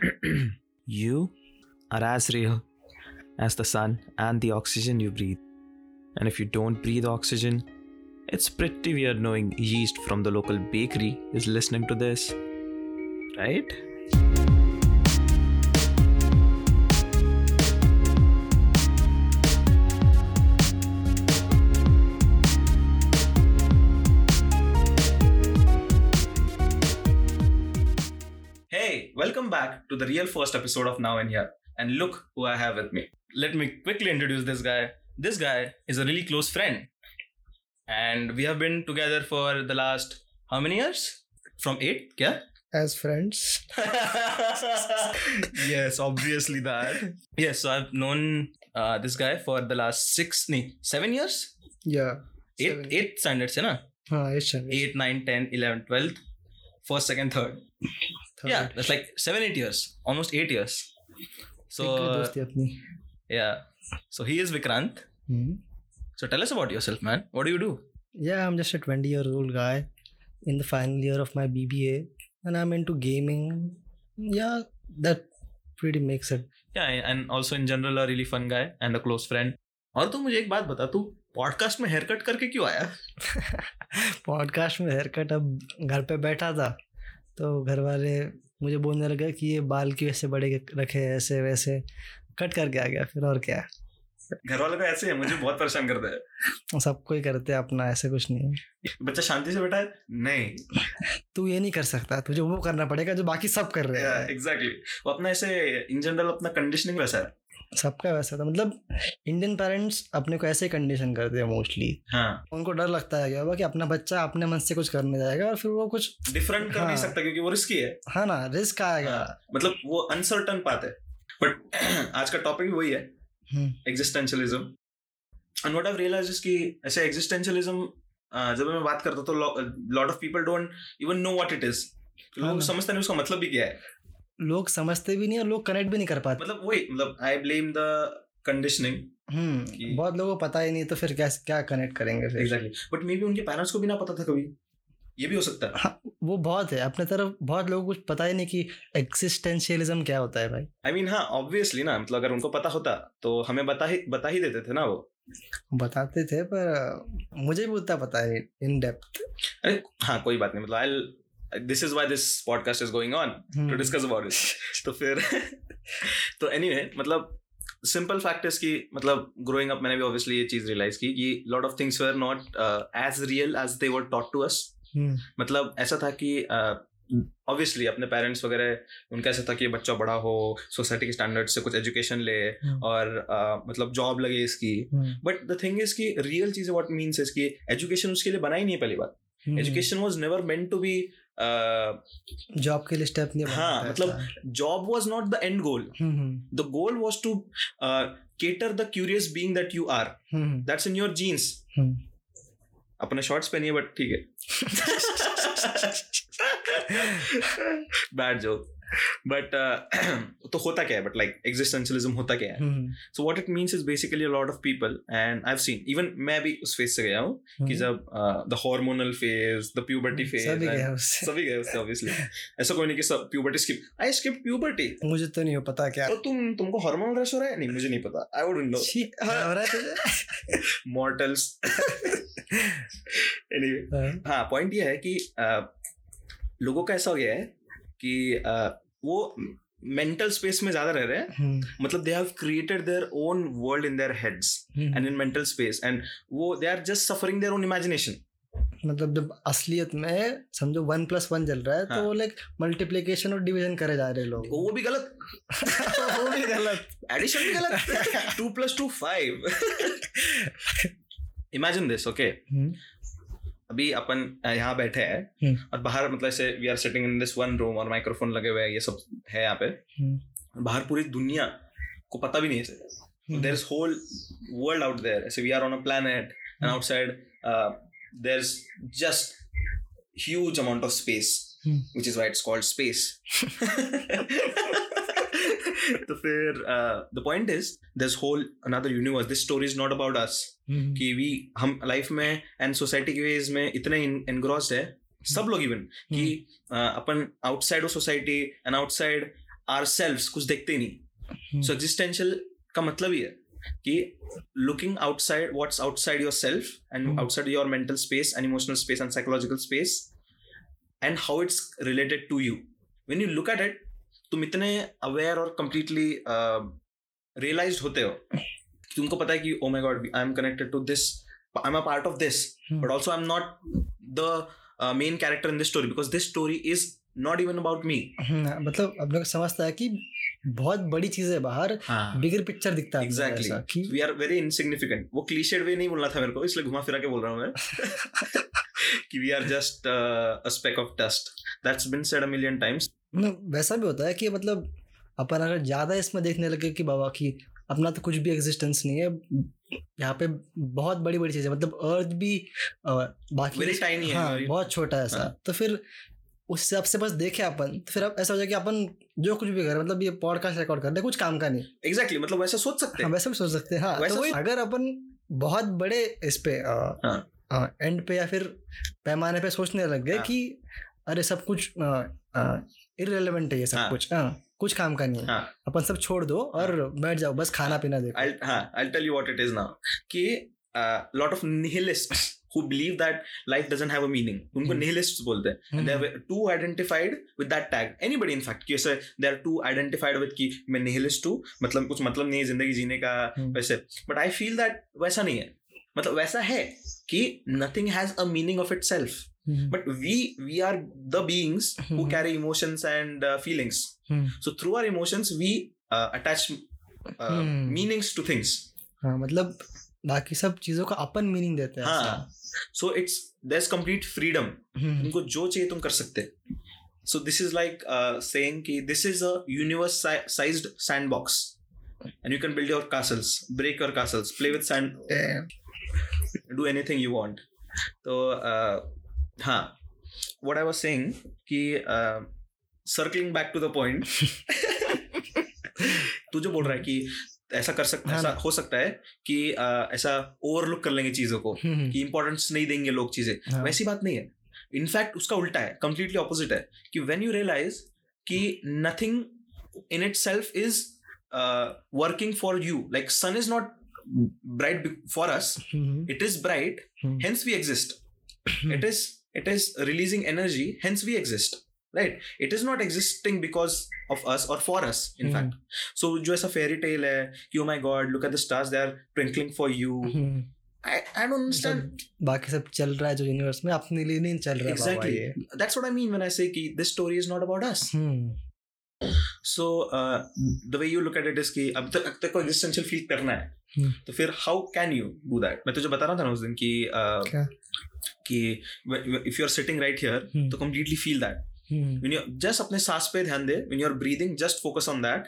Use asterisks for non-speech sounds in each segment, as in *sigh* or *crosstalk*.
*clears throat* you are as real as the sun and the oxygen you breathe. And if you don't breathe oxygen, it's pretty weird knowing yeast from the local bakery is listening to this. Right? back to the real first episode of Now and Here and look who I have with me. Let me quickly introduce this guy. This guy is a really close friend. And we have been together for the last how many years? From eight? Yeah? As friends. *laughs* yes, obviously that. Yes, so I've known uh, this guy for the last six, nee seven years? Yeah. Eight, seven. eight standards, yeah? Huh, eight standards. Eight, first second, third. Third. Yeah, that's like seven, eight years, almost eight years. So, uh, yeah. So he is Vikrant. Mm-hmm. So tell us about yourself, man. What do you do? Yeah, I'm just a 20 year old guy in the final year of my BBA, and I'm into gaming. Yeah, that pretty makes it. Yeah, and also in general a really fun guy and a close friend. और तू मुझे एक बात बता तू podcast में hair cut करके क्यों आया पॉडकास्ट में हेयर कट अब घर पे बैठा था तो घर वाले मुझे बोलने लगे कि ये बाल क्यों ऐसे बड़े रखे ऐसे वैसे। कट करके आ गया फिर और क्या? घर वालों का ऐसे है मुझे बहुत परेशान करता है। सबको ही करते हैं अपना ऐसे कुछ नहीं है। बच्चा शांति से बैठा है? नहीं। *laughs* तू ये नहीं कर सकता तुझे वो करना पड़ेगा जो बाकी सब कर रहे हैं। Exactly exactly. वो अपना ऐसे इन जनरल अपना कंडीशनिंग वैसा है। सबका वैसा था। मतलब इंडियन पेरेंट्स अपने को ऐसे कंडीशन करते हैं मोस्टली हाँ। उनको डर लगता है क्या कि अपना बच्चा अपने मन से कुछ करने जाएगा और फिर वो कुछ डिफरेंट कर नहीं हाँ। सकता क्योंकि वो रिस्की है। हाँ ना रिस्क आएगा हाँ, मतलब वो अनसर्टन पाते बट आज का टॉपिक वही है। Existentialism and what I realise कि ऐसे एग्जिस्टेंशियलिज्म जब मैं बात करता तो lot of people don't even know what it is लोग समझते नहीं उसका मतलब भी क्या है। लोग समझते भी नहीं और लोग कनेक्ट भी नहीं कर पाते। मतलब वही मतलब I blame the conditioning hmm बहुत लोगों को पता ही नहीं तो फिर क्या क्या कनेक्ट करेंगे फिर? एग्जैक्टली बट मे बी उनके पेरेंट्स को भी ना पता था कभी। ये भी हो सकता है। हाँ वो बहुत है। अपने तरफ़ बहुत लोगों को कुछ पता ही नहीं कि एक्सिस्टेंशियलिज्म क्या होता है भाई। आई मीन हाँ ऑब्वियसली ना मतलब अगर उनको पता होता तो हमें बता ही बता ही देते थे ना वो। बताते थे पर मुझे भी उतना पता है इन डेप्थ अरे हाँ कोई बात नहीं मतलब I this is why this podcast is going on to discuss about it तो फिर तो एनीवे मतलब सिंपल फैक्ट इज़ कि मतलब ग्रोइंग अप मैंने भी ऑब्वियसली ये चीज़ रियलाइज़ की कि lot of things were not as real as they were taught to us मतलब ऐसा था कि ऑब्वियसली अपने पेरेंट्स वगैरह उनका ऐसा था कि बच्चा बड़ा हो सोसाइटी के स्टैंडर्ड से कुछ एजुकेशन ले हम्म। और uh, मतलब जॉब लगे इसकी. बट द थिंग इज़ कि रियल चीज़ व्हाट मीन्स इज़ कि एजुकेशन उसके लिए बनाई नहीं है पहली बात। Education was never meant to be job के लिए स्टेप नहीं हाँ, मतलब job was not the end goal the goal was to cater the curious being that you are that's in your hmm. अपने शॉर्ट्स पहनिए बट ठीक है। *laughs* Bad joke but *clears throat* तो होता क्या है? बट लाइक एग्जिस्टेंशियलिज्म होता क्या है? So what it means is basically lot of people and I have seen even मैं भी उस फ़ेज़ से गया हूँ कि हम्म। जब the hormonal phase the puberty phase सभी गए उससे। सभी गए उससे ऑब्वियसली ऐसा कोई नहीं कि सब puberty skip I skip puberty मुझे तो नहीं पता क्या। तो तुम तुमको हार्मोनल रश हो रहा है? नहीं मुझे नहीं पता। आई वुडंट नो हो है मॉर्टल्स एनीवे *laughs* *laughs* हाँ, हाँ पॉइंट ये है कि लोगों का ऐसा हो गया है कि वो मेंटल स्पेस में ज़्यादा रह रहे हैं। हम्म, मतलब they have created their own world in their heads hmm. And in mental space and वो they are just suffering their own imagination मतलब जब असलियत में समझो वन प्लस वन चल रहा है हाँ। तो लाइक मल्टीप्लीकेशन और डिवीज़न करे जा रहे लोग। वो भी गलत। *laughs* वो भी गलत। एडिशन भी गलत। Two plus two five imagine this okay hmm, अभी अपन यहाँ बैठे हैं हम्म। और बाहर मतलब ऐसे we are sitting in this one room और माइक्रोफोन लगे हुए हैं ये सब है यहाँ पे हम्म, बाहर पूरी दुनिया को पता भी नहीं है। There is whole world out there ऐसे we are on a planet and. Outside there is just huge amount of space. Which is why it's called space तो फिर the point is this whole another universe this story is not about us कि we हम life में and society के ways में इतने engrossed है सब लोग इवन कि uh, upon outside of society and outside our self कुछ देखते ही नहीं सो एग्जिस्टेंशियल का मतलब ही है कि looking outside what's outside your self and Hmm. Outside your mental space and emotional space and psychological space and how it's related to you when you look at it तुम इतने अवेयर और completely realise होते हो कि तुमको पता है कि ओ my God I am connected to this I am a part of this. But also I am not the main character in this story because this story is not even about me मतलब अब लोग समझता है कि बहुत बड़ी चीज़ है बाहर बिगर पिक्चर दिखता है कि वी आर वेरी इनसिग्निफिकेंट वो क्लीशेड वे नहीं बोलना था मेरे को इसलिए घुमा फिरा के बोल रहा हूँ मैं। *laughs* कि we are just a speck of dust that's been said a million times वैसा भी होता है कि मतलब अपन अगर ज़्यादा इसमें देखने लगे कि बाबा की अपना तो कुछ भी एग्जिस्टेंस नहीं है यहाँ पे बहुत बड़ी बड़ी चीज़ें मतलब अर्थ भी बाकी tiny है, हाँ बहुत छोटा है ऐसा। हाँ। तो फिर उस हिसाब से बस देखे अपन। तो फिर अब ऐसा हो जाए कि अपन जो कुछ भी करें मतलब ये पॉडकास्ट रिकॉर्ड कर रहे कुछ काम का नहीं। एग्जैक्टली मतलब वैसा सोच सकते हैं। हाँ वैसे भी सोच सकते हैं। हाँ तो अगर अपन बहुत बड़े इस पे हाँ। एंड पे या फिर पैमाने पे सोचने लग गए कि अरे सब कुछ इरेलीवेंट है ये सब कुछ। हाँ, कुछ काम का नहीं है। हाँ, अपन सब छोड़ दो और हाँ, बैठ जाओ बस खाना पीना देखो। I tell you what it is now कि lot of nihilist who believe that life doesn't have a meaning उनको हम्म। निहिलिस्ट बोलते हैं। They have to identified with that tag anybody in fact you they are to identified with कि मैं nihilist हूँ मतलब कुछ मतलब नहीं है ज़िंदगी जीने का हम्म। वैसे। बट आई फील दैट वैसा नहीं है। मतलब वैसा है कि nothing has a meaning of it self but we we are the beings who carry emotions and feelings so through our emotions we attach meanings to things मतलब बाकी सब चीज़ों का अपन मीनिंग देते हैं हाँ। So it's this complete freedom तुमको जो चाहिए तुम कर सकते। So this is like same कि this is ours size sand box and you can build your castles break your castles play with sand do thing you want तो uh, हाँ. What I was saying कि circling back to the point. *laughs* तू जो बोल रहा है कि ऐसा कर सकता हाँ ऐसा हो सकता है कि uh, ऐसा ओवरलुक कर लेंगे चीज़ों को हम्म, कि इंपॉर्टेंस नहीं देंगे लोग चीज़ें. हाँ। वैसी बात नहीं है. इनफैक्ट उसका उल्टा है कंप्लीटली ऑपोजिट है कि व्हेन यू रियलाइज़ कि nothing in it self is working for you like sun is not bright for us hmm, it is bright hmm, hence we exist hmm, it is it is releasing energy hence we exist right it is not existing because of us or for us in hmm, fact so जो ऐसा fairy tale है कि oh my god look at the stars they are twinkling for you hmm, I, I don't understand मतलब बाकी सब चल रहा है जो यूनिवर्स में अपने लिए नहीं चल रहा है बाबा exactly ये that's what I mean when I say कि this story is not about us So the way you look is की अब तक तक एग्जिस्टेंशियल फील करना है। hmm. तो फिर how can you do that मैं तुझे बता रहा था ना उस दिन की कि if you are sitting right here तो completely feel that when you just अपने सांस पे ध्यान दे। When you are breathing just focus on that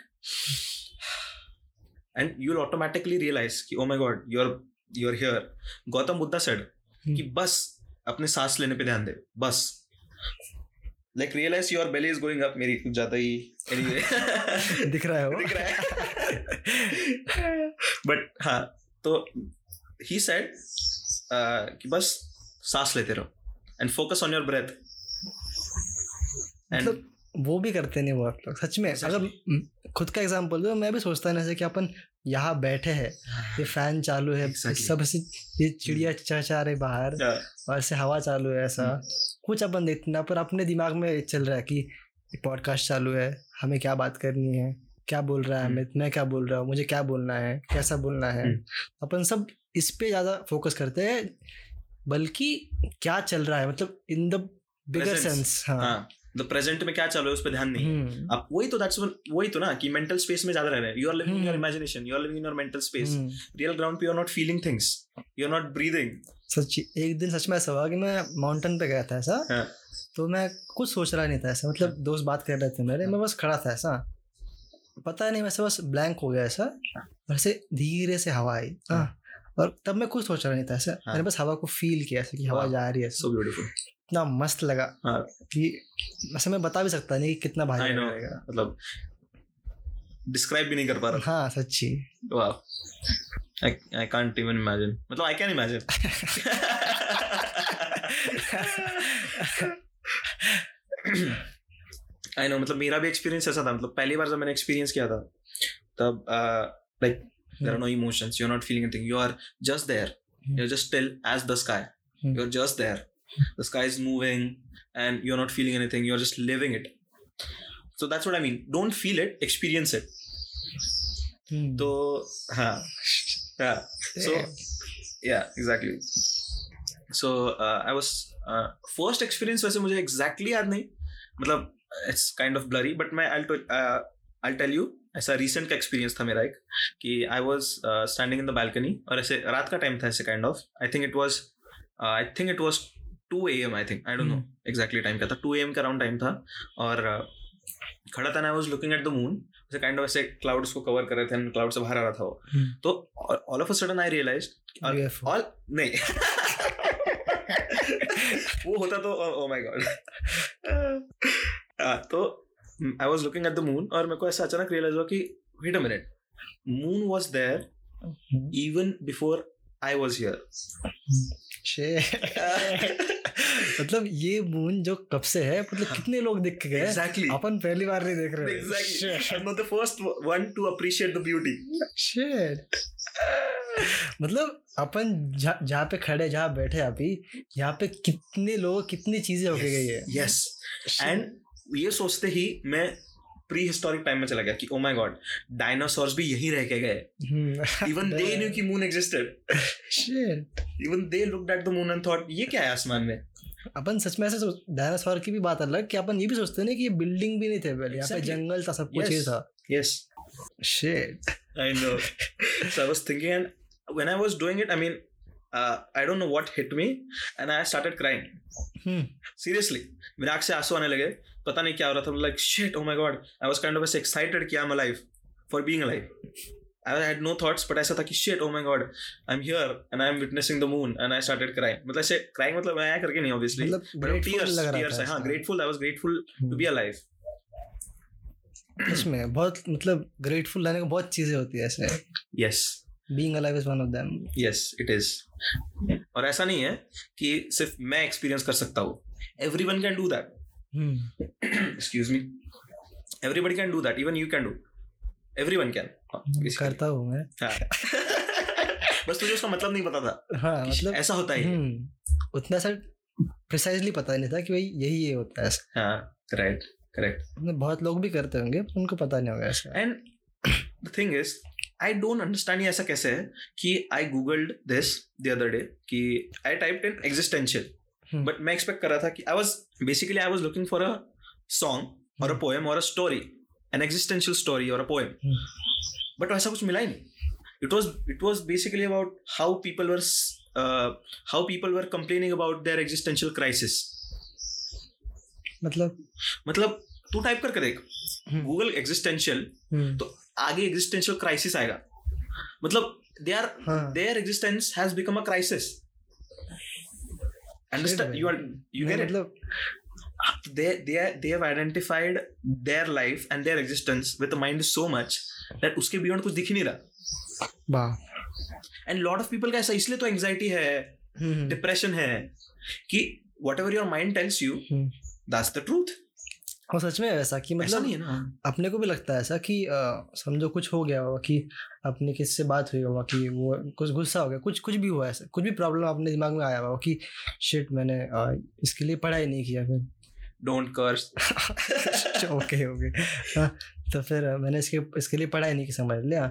and you will automatically realise कि ओ my God you are you are here Gautam Buddha said hmm. कि बस अपने सांस लेने पे ध्यान दे। बस। Like realize your belly is going up मेरी कुछ ज़्यादा ही anyway. *laughs* दिख रहा है वो? दिख रहा है. बट हाँ तो ही सेड कि बस सांस लेते रहो and focus on your breath and मतलब वो भी करते नहीं बहुत लोग सच में. अगर खुद का एग्जांपल दो मैं भी सोचता है ना जैसे कि अपन यहाँ बैठे हैं ये फ़ैन चालू है Exactly. सब ऐसे ये चिड़िया चहचहा रहे बाहर और ऐसे हवा चालू है ऐसा। कुछ अपन देखते ना पर अपने दिमाग में चल रहा है कि पॉडकास्ट चालू है हमें क्या बात करनी है क्या बोल रहा है हमें मैं क्या बोल रहा हूँ मुझे क्या बोलना है कैसा बोलना है। अपन सब इस पे ज़्यादा फोकस करते हैं बल्कि क्या चल रहा है मतलब इन द बिगर सेंस हाँ। हाँ। द प्रेजेंट में क्या चल रहा है उस पर ध्यान नहीं है। हम्म, आप वही तो दैट्स वही तो ना कि मेंटल स्पेस में ज़्यादा रह रहे हैं। You are living in your hmm. Imagination you are living in your mental space hmm, real ground पे you are not feeling things you are not breathing सच्ची एक दिन सच में ऐसा हुआ कि मैं माउंटेन पे गया था ऐसा हाँ। तो मैं कुछ सोच रहा नहीं था ऐसा। मतलब दोस्त बात कर रहे थे मेरे मैं बस खड़ा था ऐसा। पता नहीं वैसे बस ब्लैंक हो गया ऐसा। ऐसे धीरे से हवा आई हाँ। और तब मैं कुछ सोच रहा नहीं था ऐसा। हाँ। मैंने बस हवा को फील किया ऐसे कि हवा जा रही है। सो ब्यूटीफुल इतना मस्त लगा। हाँ। कि ऐसे मैं बता भी सकता नहीं कि कितना भारी आई लगेगा। मतलब डिस्क्राइब भी नहीं कर पा रहा। हाँ सच्ची. I, I can't even imagine. मतलब I can imagine. I know मतलब मेरा भी एक्सपीरियंस ऐसा था। मतलब पहली बार जब मैंने एक्सपीरियंस किया था तब like there are no emotions you are not feeling anything you are just there you are just still as the sky. You are just there the is moving and you are not feeling anything you are just living it so that's what i mean don't feel it experience it hmm, तो हाँ yeah so yeah exactly so uh, i was uh, first experience वैसे मुझे exactly याद नहीं मतलब it's kind of blurry but मैं uh, I'll tell you ऐसा recent का experience था मेरा एक कि I was uh, standing in the balcony और ऐसे रात का time था ऐसे kind of I think it was uh, I think it was 2 a.m. I think. I don't know exactly time क्या था. 2 a.m. का around टाइम था. और uh, खड़ा था ना I was looking at the moon ऐसे काइंड ऑफ़ ऐसे क्लाउड्स को कवर कर रहे थे क्लाउड से बाहर आ रहा था वो. हम्म, तो all of a sudden I realize all नहीं. *laughs* वो होता तो ओ माय गॉड तो I was looking at the moon और मेरे को ऐसा अचानक रियलाइज़ हुआ कि wait a minute moon was there even before I was here. *laughs* मतलब ये मून जो कब से है? मतलब कितने लोग देख के गए एग्जैक्टली अपन पहली बार नहीं देख रहे *laughs* not the first one to appreciate the beauty. Shit. मतलब अपन जहाँ पे खड़े जहाँ बैठे अभी यहाँ पे कितने लोग कितनी चीज़ें होके गई है? Yes. And ये सोचते ही मैं प्री हिस्टोरिक टाइम में चला गया कि ओ माय गॉड डायनासोर्स भी यहीं रह के गए. इवन दे न्यू कि moon existed Shit. Even they looked at the moon and thought ये क्या है आसमान में अपन सच में ऐसे डायनासोर की भी बात अलग कि अपन ये भी सोचते हैं ना कि ये बिल्डिंग भी नहीं थे पहले यहाँ पे. जंगल था सब कुछ Yes. था yes Shit. I know. so I was thinking, and when I was doing it, I mean, uh, I don't know what hit me, and I started crying. Hmm Seriously, मेरे आँख से आँसू आने लगे पता नहीं क्या हो रहा था like shit oh my god I was kind of as excited कि I'm alive for being alive I had no thoughts but ऐसा था कि shit oh my god I'm here and I'm witnessing the moon. And I started crying. मतलब ऐसे crying मतलब मैं करके नहीं रहा tears था है हाँ ऐसा। grateful I was grateful to be alive. सच में बहुत मतलब ग्रेटफुल रहने को बहुत चीज़ें होती है ऐसे। Yes. Being alive is one of them yes it is और ऐसा नहीं है कि सिर्फ़ मैं एक्सपीरियंस कर सकता हूँ। Everyone can do that excuse me everybody can do that even you can do everyone can करता हूँ मैं। *laughs* बस तुझे उसका मतलब नहीं पता था। हाँ मतलब ऐसा होता है हम्म, उतना सा प्रिसाइजली पता नहीं था कि भाई यही ये होता है। ऐसा हाँ करेक्ट करेक्ट बहुत लोग भी करते होंगे उनको पता नहीं होगा ऐसा। And the thing is I don't understand ये ऐसा कैसे है कि I googled this the other day कि I typed in existential. But मैं एक्सपेक्ट कर रहा था कि I was basically I was looking for a song और अ। पोएम और a story an existential story और अ पोएम। बट वैसा कुछ मिला ही नहीं. It was it was basically about how people were how people were complaining about their existential crisis मतलब? मतलब तू टाइप करके देख. गूगल एग्जिस्टेंशियल हम्म, तो आगे एग्जिस्टेंशियल क्राइसिस आएगा. मतलब दे आर हाँ. existence has become a crisis. Understand? भाई। you are you it? मतलब they they are, they have identified their life and their existence with the mind so much that उसके beyond कुछ दिख ही नहीं रहा वाह and lot of people का ऐसा इसलिए तो anxiety है हम्म, depression है कि whatever your mind tells you hmm. that's the truth और सच में ऐसा कि ऐसा मतलब नहीं है ना अपने को भी लगता है ऐसा कि समझो कुछ हो गया होगा कि अपने किससे बात हुई होगा कि वो कुछ गुस्सा हो गया कुछ कुछ भी हुआ ऐसा कुछ भी प्रॉब्लम अपने दिमाग में आया होगा कि शिट मैंने अ, इसके लिए पढ़ाई नहीं किया फिर don't curse. *laughs* ओके ओके तो फिर मैंने इसके इसके लिए पढ़ाई नहीं की समझ लिया।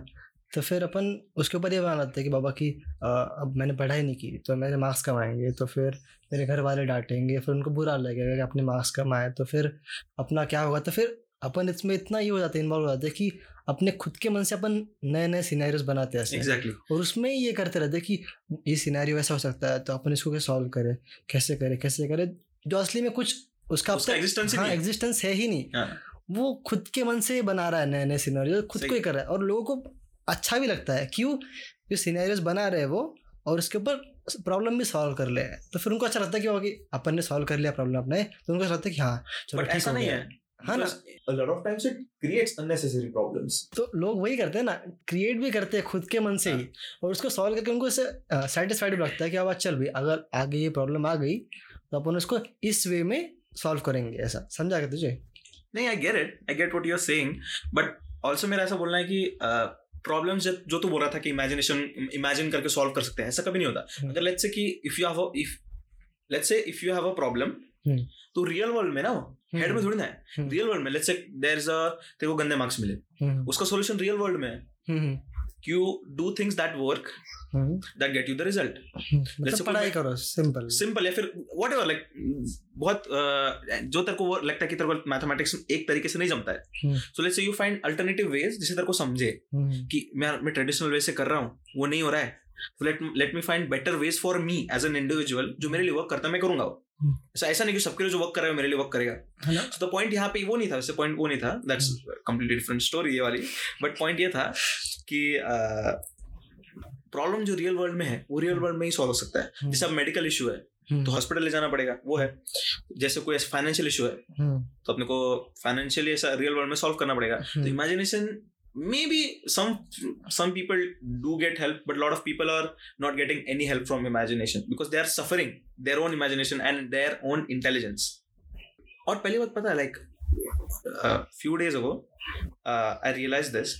तो फिर अपन उसके ऊपर ये बना लेते हैं कि बाबा की अ, अब मैंने पढ़ाई नहीं की तो मेरे मार्क्स कम आएँगे तो फिर मेरे घर वाले डांटेंगे फिर उनको बुरा लगेगा कि अपने मार्क्स कम आए तो फिर अपना क्या होगा? तो फिर अपन इसमें इतना ही हो जाता है इन्वॉल्व हो जाते हैं कि अपने खुद के मन से अपन नए नए सिनेरियोज बनाते हैं। Exactly. और उसमें ही ये करते रहते हैं कि ये सिनेरियो ऐसा हो सकता है तो अपन इसको कैसे सॉल्व करें? कैसे करें? कैसे करें? जो असली में कुछ उसका उसका existence ही हाँ नहीं है। एग्जिस्टेंस है ही नहीं। हाँ। वो खुद के मन से बना रहा है नए नए सिनेरियो खुद को ही कर रहा है। और लोगों को अच्छा भी लगता है क्यों? जो सिनेरियोज बना रहे हैं वो और उसके ऊपर प्रॉब्लम भी सॉल्व कर ले। तो फिर उनको अच्छा लगता है कि अपन ने सॉल्व कर लिया प्रॉब्लम अपने तो उनको अच्छा लगता है कि हाँ चलो ठीक ऐसा नहीं है। हाँ ना? तो लोग वही करते हैं ना क्रिएट भी करते हैं खुद के मन से ही। और उसको सॉल्व करके उनको इससे सेटिस्फाइड लगता है कि अब चल भाई अगर आगे ये प्रॉब्लम आ गई तो अपन उसको इस वे में सॉल्व करेंगे ऐसा। समझा क्या तुझे? नहीं I get it I get what you are saying but also मेरा ऐसा बोलना है कि प्रॉब्लम uh, जो तू बोल रहा था कि इमेजिनेशन इमेजिन करके सॉल्व कर सकते हैं ऐसा कभी नहीं होता। हम्म। अगर लेट्स से कि if you have if let's say if you have a problem तो रियल वर्ल्ड में ना हेड में थोड़ी ना है। रियल वर्ल्ड में let's say there is a तेरे को गंदे मार्क्स मिले। उसका सॉल्यूशन रियल वर्ल्ड में है। You do things that work hmm. that get you the result. मतलब पढ़ाई करो सिंपल सिंपल या फिर वट एवर लाइक बहुत जो तेरे को वो लगता है कि तेरे को मैथमेटिक्स एक तरीके से नहीं जमता है। So let's say you find alternative ways जिसे तेरे को समझे कि मैं मैं ट्रेडिशनल वे से कर रहा हूँ वो नहीं हो रहा है। Let let me find better ways for me as an individual जो मेरे लिए वर्क करता है मैं करूँगा वो। ऐसा ऐसा नहीं कि सबके लिए जो वर्क कर रहा है मेरे लिए वर्क करेगा। तो द पॉइंट यहाँ पे वो नहीं था। वैसे पॉइंट वो नहीं था। दैट्स कंप्लीटली डिफरेंट स्टोरी ये वाली। बट पॉइंट ये था कि प्रॉब्लम जो रियल वर्ल्ड में है वो रियल वर्ल्ड में ही सॉल्व हो सकता है। जैसे अब मेडिकल इशू है तो हॉस्पिटल ले जाना पड़ेगा। वो है। जैसे कोई ऐसा फाइनेंशियल इशू है तो अपने को फाइनेंशियली ऐसा रियल वर्ल्ड में सॉल्व करना पड़ेगा। तो imagination may be simple do get help but lot of people are not getting any help from imagination because they are suffering their own imagination and their own intelligence और पहली बात पता है like few days ago I realize this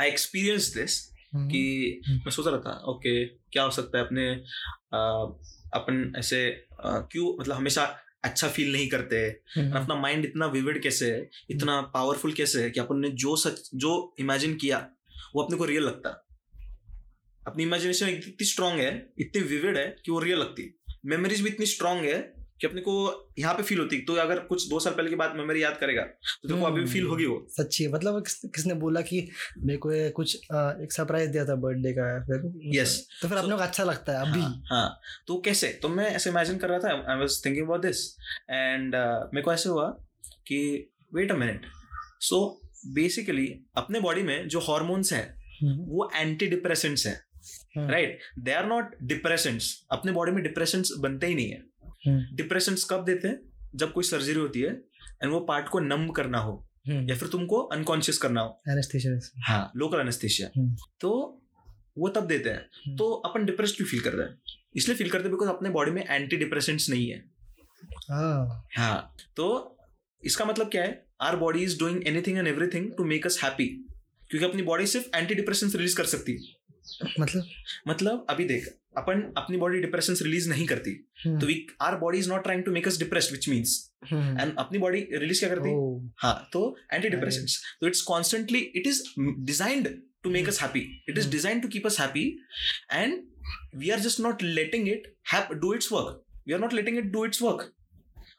I experience this कि मैं सोच रहा था ओके क्या हो सकता है अपने uh, अपन ऐसे uh, क्यों मतलब हमेशा अच्छा फील नहीं करते अपना माइंड इतना विविड कैसे है इतना पावरफुल कैसे है कि अपन ने जो सच जो इमेजिन किया वो अपने को रियल लगता। अपनी इमेजिनेशन इतनी स्ट्रांग है इतनी विविड है कि वो रियल लगती। मेमोरीज भी इतनी स्ट्रांग है कि अपने को यहाँ पे फील होती। तो अगर कुछ दो साल पहले की बात मेमोरी याद करेगा तो देखो अभी भी फील होगी वो। सच्ची है। मतलब किस, किसने बोला कि मेरे को कुछ आ, एक सरप्राइज़ दिया था बर्थडे का फिर यस तो फिर अपने को अच्छा लगता है अभी। हाँ, हाँ। तो कैसे? तो मैं ऐसे इमेजिन कर रहा था I was thinking about this and मेरे को ऐसे हुआ कि wait a minute so basically अपने बॉडी में जो हॉर्मोन्स है वो एंटी डिप्रेसेंट्स है। Right they are not depressants अपने बॉडी में डिप्रेसेंट्स बनते ही नहीं है। डिप्रेशन हम्म। कब देते हैं? जब कोई सर्जरी होती है एंड वो पार्ट को नम करना हो हम्म। या फिर तुमको अनकॉन्शियस करना हो। एनेस्थीसिया हाँ लोकल एनेस्थीसिया तो वो तब देते हैं। हम्म। तो अपन डिप्रेस क्यों फील कर रहे हैं? इसलिए फील करते हैं बिकॉज़ अपने बॉडी में एंटी डिप्रेसेंट्स नहीं है। हाँ।, हाँ तो इसका मतलब क्या है? Our body is doing anything and everything to make us happy क्योंकि अपनी बॉडी सिर्फ़ एंटी डिप्रेशन रिलीज़ कर सकती है। मतलब? मतलब अभी देख अपन अपनी बॉडी डिप्रेशन रिलीज़ नहीं करती। hmm. तो we are body is not trying to make us depressed which means and अपनी बॉडी रिलीज़ क्या करती? Oh. हाँ तो एंटी डिप्रेशन तो it's constantly it is designed to make us happy it is designed to keep us happy and we are just not letting it do its work we are not letting it do its work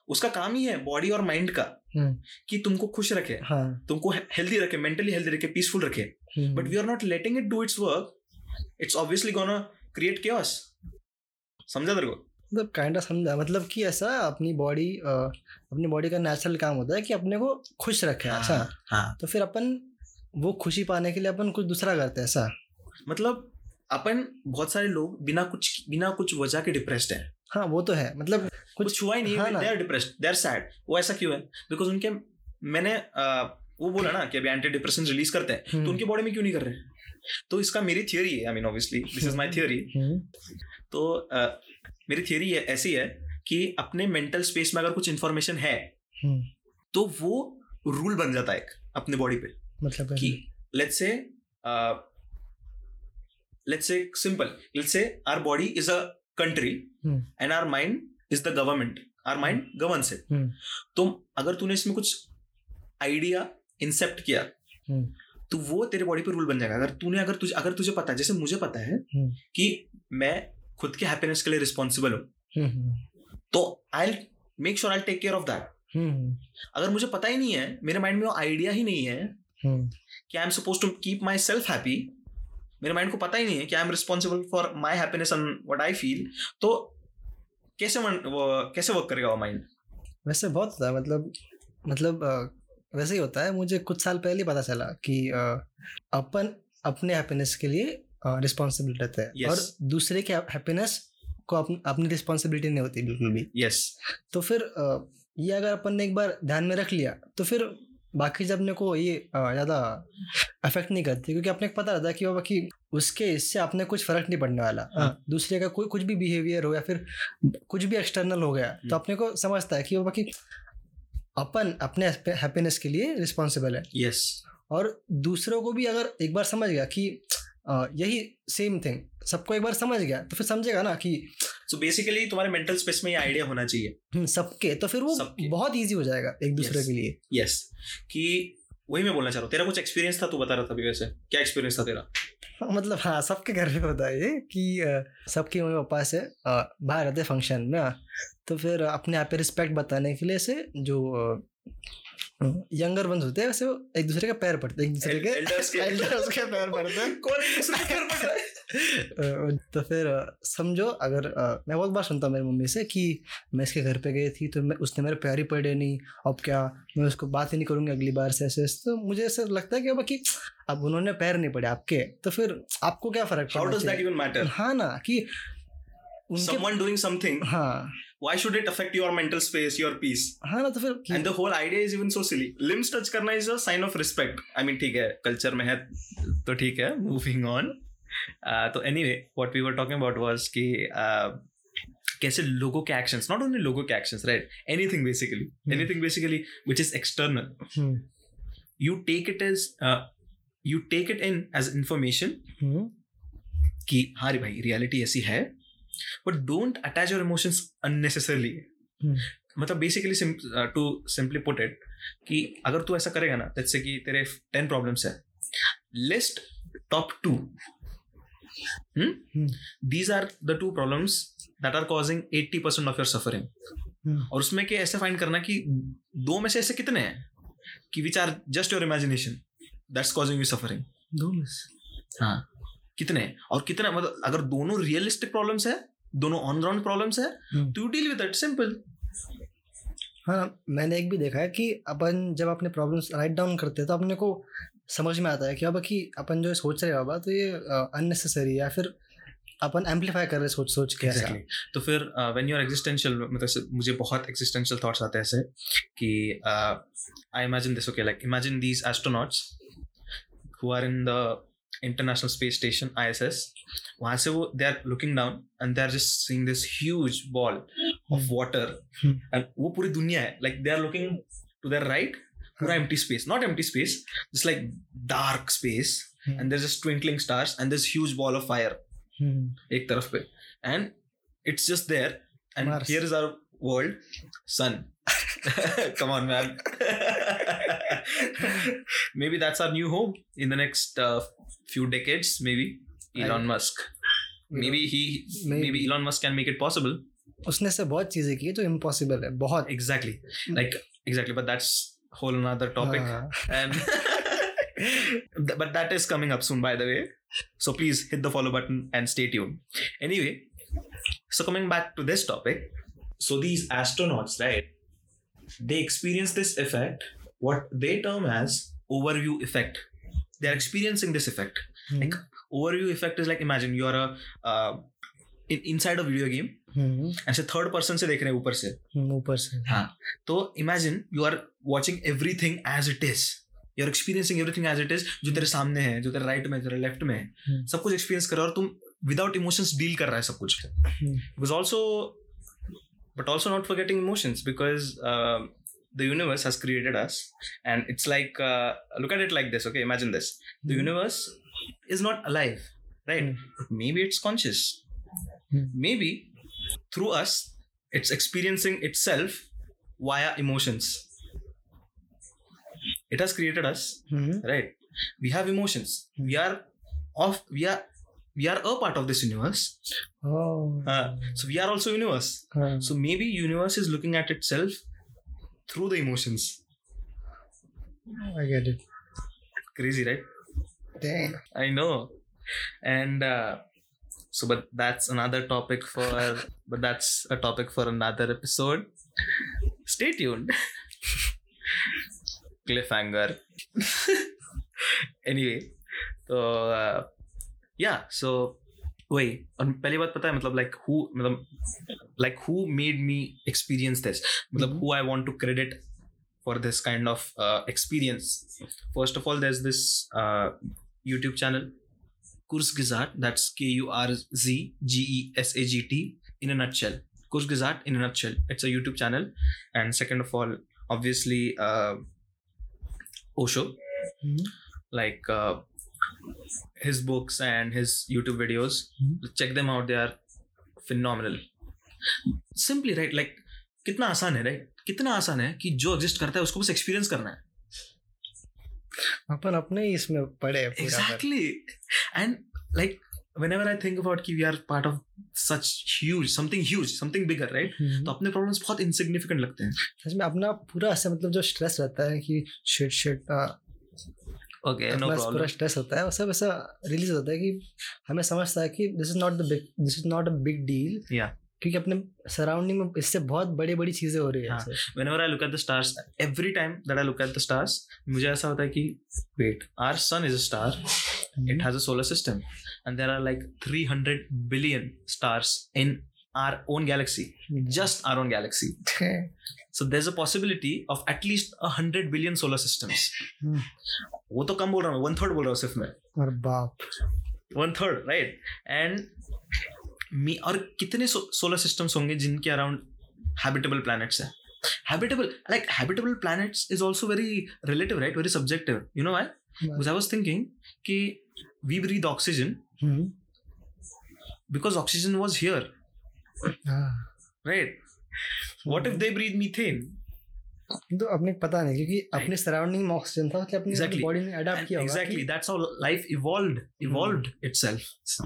उसका काम ही है body और mind का hmm. कि तुमको खुश रखे हाँ. तुमको हेल्दी रखे मेंटली हेल्दी रखे पीसफुल रखे. But we are not letting it do its work it's obviously gonna create chaos समझा तेरे को? मतलब काइंड ऑफ़ समझा। मतलब कि ऐसा अपनी बॉडी अपनी बॉडी का नेचुरल काम होता है कि अपने को खुश रखे हाँ, ऐसा। हाँ. तो फिर अपन वो खुशी पाने के लिए अपन कुछ दूसरा करते हैं ऐसा। मतलब अपन बहुत सारे लोग बिना कुछ बिना कुछ वजह के डिप्रेस्ड हैं। हाँ वो तो है। मतलब कुछ, कुछ हुआ ही नहीं they are depressed they are sad वो ऐसा क्यों है? बिकॉज़ उनके मैंने आ, वो बोला ना कि अभी एंटी डिप्रेशन रिलीज़ करते हैं। तो हम्म। उनकी बॉडी में क्यों नहीं कर रहे? हैं तो इसका मेरी थियोरी है I mean obviously this is my theory तो uh, मेरी थियोरी ऐसी है कि अपने मेंटल स्पेस में अगर कुछ इंफॉर्मेशन है हम्म। तो वो रूल बन जाता है अपने बॉडी पे मतलब कि let's say let's say simple let's say our body is a country and our mind is the government our mind govern से तो अगर तूने इसमें कुछ आइडिया इंसेप्ट किया हम्म। तो वो तेरे बॉडी पे रूल बन जाएगा। अगर तूने अगर तुझे अगर तुझे पता है जैसे मुझे पता है हम्म। कि मैं खुद के हैप्पीनेस के लिए रिस्पॉन्सिबल हूँ। हम्म, हम्म। तो I make sure I take care of that अगर मुझे पता ही नहीं है मेरे माइंड में वो आइडिया ही नहीं है कि I am suppose to keep myself happy मेरे माइंड को पता ही नहीं है कि I am responsible for my happiness and what I feel तो कैसे वो कैसे वर्क करेगा वो माइंड वैसे बहुत होता है मतलब मतलब वैसे ही होता है मुझे कुछ साल पहले पता चला कि अपन अपने हैप्पीनेस के लिए रिस्पॉन्सिबल रहते हैं yes. और दूसरे के हैप्पीनेस को अपनी अपनी रिस्पॉन्सिबिलिटी नहीं होती बिल्कुल भी यस yes. तो फिर ये अगर अपन ने एक बार ध्यान में रख लिया तो फिर बाकी जब अपने को ये ज़्यादा अफेक्ट नहीं करती क्योंकि अपने को पता रहता है कि बाबा कि उसके इससे अपने कुछ फ़र्क नहीं पड़ने वाला हाँ. दूसरे का कोई कुछ भी बिहेवियर हो या फिर कुछ भी एक्सटर्नल हो गया तो हम्म। अपने को समझता है कि बाबा कि अपन अपने हैप्पीनेस के लिए रिस्पॉन्सिबल है यस yes. और दूसरों को भी अगर एक बार समझ गया कि आ, यही सेम थिंग सबको एक बार समझ गया तो फिर समझेगा ना कि सो so बेसिकली तुम्हारे मेंटल स्पेस में ये आइडिया होना चाहिए हम्म, सबके तो फिर वो सबके। बहुत इजी हो जाएगा एक दूसरे Yes. के लिए यस yes. कि वही मैं बोलना चाह रहा हूँ तेरा कुछ एक्सपीरियंस था तू बता रहा था अभी वैसे क्या एक्सपीरियंस था तेरा हाँ, मतलब हाँ सबके घर पे होता है ये कि सबके मम्मी पापा से बाहर रहते फ़ंक्शन में तो फिर अपने आप पे रिस्पेक्ट बताने के लिए से जो यंगर वंस होते हैं वैसे एक दूसरे के पैर पड़ते हैं एक दूसरे के Elders के- पैर पड़ते हैं *laughs* कौन एक दूसरे के पैर पड़ रहा है? *laughs* तो फिर समझो अगर मैं बहुत बार सुनता हूँ मेरी मम्मी से कि मैं इसके घर पे गई थी तो मैं उसने मेरे पैर ही पड़े नहीं अब क्या मैं उसको बात ही नहीं करूँगी अगली बार से ऐसे ऐसे। तो मुझे ऐसा लगता है कि बाकी अब उन्होंने पैर नहीं पड़े आपके तो फिर आपको क्या फ़र्क even matter? हाँ ना कि Someone doing something, हाँ why should it affect your mental space, your peace? हाँ ना तो फिर And the whole idea is even so silly. Limbs touch करना is a sign of respect. I mean ठीक है culture में है तो ठीक है moving on. Uh, तो anyway what we were talking about was कि uh, कैसे लोगों के actions not only लोगों के actions right anything basically Hmm. anything basically which is external hmm, you take it as uh, you take it in as हम्म, कि हाँ रे भाई रियलिटी ऐसी है but don't attach your emotions unnecessarily मतलब basically to simply put it कि अगर तू ऐसा करेगा ना जैसे कि तेरे टेन प्रॉब्लम्स है list top two these are the two problems that are causing eighty percent of your suffering और उसमें के ऐसे फाइंड करना कि दो में से ऐसे कितने हैं? कि which are just your imagination that's causing you suffering दो में से। हाँ। कितने? और कितना मतलब अगर दोनों रियलिस्टिक प्रॉब्लम्स है दोनों ऑन ग्राउंड प्रॉब्लम्स है। तो you deal with it simple हाँ मैंने एक भी देखा है कि अपन जब अपने प्रॉब्लम्स राइट डाउन करते हैं तो अपने को समझ में आता है कि अब कि अपन जो सोच रहे हैं बाबा तो ये अननेसेसरी है या फिर अपन एम्पलीफाई कर रहे सोच सोच के एग्जैक्टली तो फिर व्हेन यूर एग्जिस्टेंशियल मतलब मुझे बहुत एग्जिस्टेंशियल थॉट्स आते हैं ऐसे कि I imagine this okay like imagine these astronauts who are in the international space station ISS वहाँ से वो they are looking down and they are just seeing this huge ball of water. And वो पूरी दुनिया है. Like they are looking to their right पूरा empty space not empty space just like dark space. And there just twinkling stars and this huge ball of fire एक तरफ़ पे. And it's just there and here is our world sun come on man. *laughs* *laughs* maybe that's our new home in the next uh, few decades maybe elon I- musk maybe he Maybe. maybe elon musk can make it possible उसने से बहुत चीजें की है जो impossible है बहुत exactly like exactly but that's whole another topic हाँ, and but that is coming up soon by the way so please hit the follow button and stay tuned anyway so coming back to this topic so these astronauts right they experience this effect what they term as overview effect. They're experiencing this effect. Hmm, like overview effect is like imagine you're a uh, inside a video game ऐसे third person से देख रहे हैं ऊपर से। हम्म, ऊपर से। हाँ। तो imagine you are watching everything as it is you are experiencing everything as it is जो तेरे सामने है जो तेरे राइट में तेरे लेफ़्ट में है। हम्म। सब कुछ एक्सपीरियंस कर रहा है और तुम विदाउट इमोशंस डील कर रहा है सब कुछ। Because also but also not forgetting emotions because the universe has created us and it's like uh, look at it like this okay imagine this. The hmm. universe is not alive right? Hmm. Maybe it's conscious. Hmm. Maybe through us it's experiencing itself via emotions. It has created us mm-hmm. right? We have emotions. We are of we are we are a part of this universe. Oh. Uh, so we are also universe. Uh. so maybe universe is looking at itself through the emotions. I get it. crazy right? Damn. i know. And uh, so but that's another topic for but that's a topic for another episode. Stay tuned. *laughs* Cliffhanger. *laughs* Anyway so uh, yeah so वही और पहली बात पता है मतलब like who मतलब like who made me experience this मतलब who I want to credit for this kind of experience first of all there is this YouTube channel Kurzgesagt that's K U R G G E S A G T in a nutshell Kurzgesagt in a nutshell it's a YouTube channel and second of all obviously Osho like his books and his YouTube videos. Mm-hmm. Check them out. They are phenomenal. Simply right, like कितना आसान है right? कितना आसान है कि जो exist करता है उसको बस एक्सपीरियंस करना है अपन अपने ही इसमें पड़े exactly and like when I think about कि we are part of such huge something huge something bigger right तो अपने प्रॉब्लम्स बहुत इनसिग्निफिकेंट लगते हैं इसमें अपना पूरा ऐसा मतलब जो स्ट्रेस रहता है कि शिट शिट हमें समझता है कि this is not this is not a big deal क्योंकि अपने सराउंडिंग में इससे बहुत बड़ी बड़ी चीज़ें हो रही है stars every time that I look at the stars मुझे ऐसा होता है कि wait our sun is a star it has a solar system and there are like 300 billion stars in our own galaxy, just our own galaxy. So there's a possibility of at least a hundred billion solar systems. Hmm. वो तो कम बोल रहा हूँ one third बोल रहा हूँ सिर्फ़ मैं। और बाप। One third right and me और कितने सोलर सिस्टम्स होंगे जिनके अराउंड हैबिटेबल प्लैनेट्स है? Habitable like habitable planets is also very relative right very subjective you know why because I was thinking कि we breathe oxygen hmm. Because oxygen was here right what if they breathe methane तो अपने पता नहीं क्योंकि अपने surrounding में oxygen था मतलब अपने बॉडी में अडैप्ट किया होगा exactly that's how life evolved evolved itself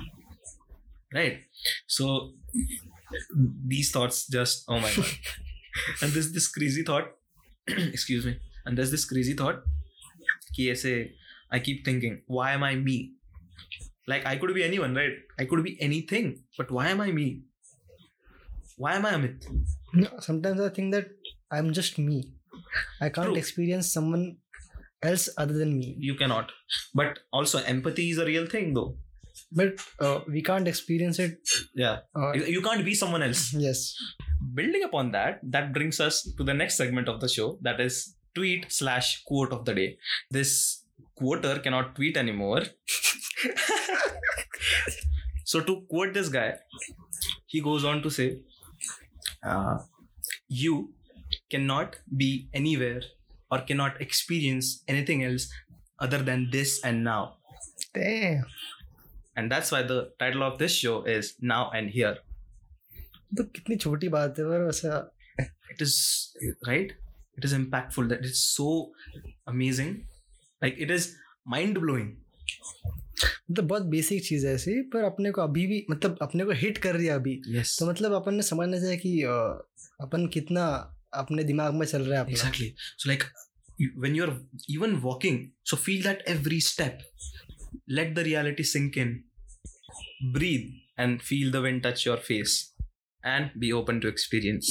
right so these thoughts just oh my God and this this crazy thought excuse me and this this crazy thought कि ऐसे I keep thinking why am I me like I could be anyone right I could be anything but why am I me why am I Amit No, sometimes I think that I'm just me. I can't True. experience someone else other than me. you cannot but also empathy is a real thing though But uh, we can't experience it. yeah Uh, you, you can't be someone else yes. building upon that that brings us to the next segment of the show that is tweet slash quote of the day this quoter cannot tweet anymore *laughs* so to quote this guy he goes on to say uh, you cannot be anywhere or cannot experience anything else other than this and now Damn. and that's why the title of this show is now and here तो कितनी छोटी बात है पर वैसा it is right it is impactful that it's so amazing like it is mind blowing मतलब बहुत basic चीज़ है ऐसी पर अपने को अभी भी मतलब अपने को हिट कर रही है अभी। Yes. तो मतलब अपन ने समझना चाहिए कि अपन कितना अपने दिमाग में चल रहा है exactly so like when you are even walking so feel that every step let the reality sink in breathe and feel the wind touch your face and be open to experience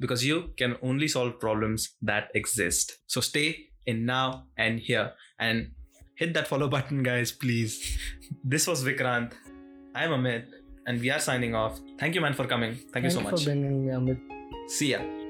because you can only solve problems that exist so stay in now and here and hit that follow button guys please. This was vikrant. I'm amit and we are signing off. Thank you man for coming. Thank, you so for much. me, Amit. see ya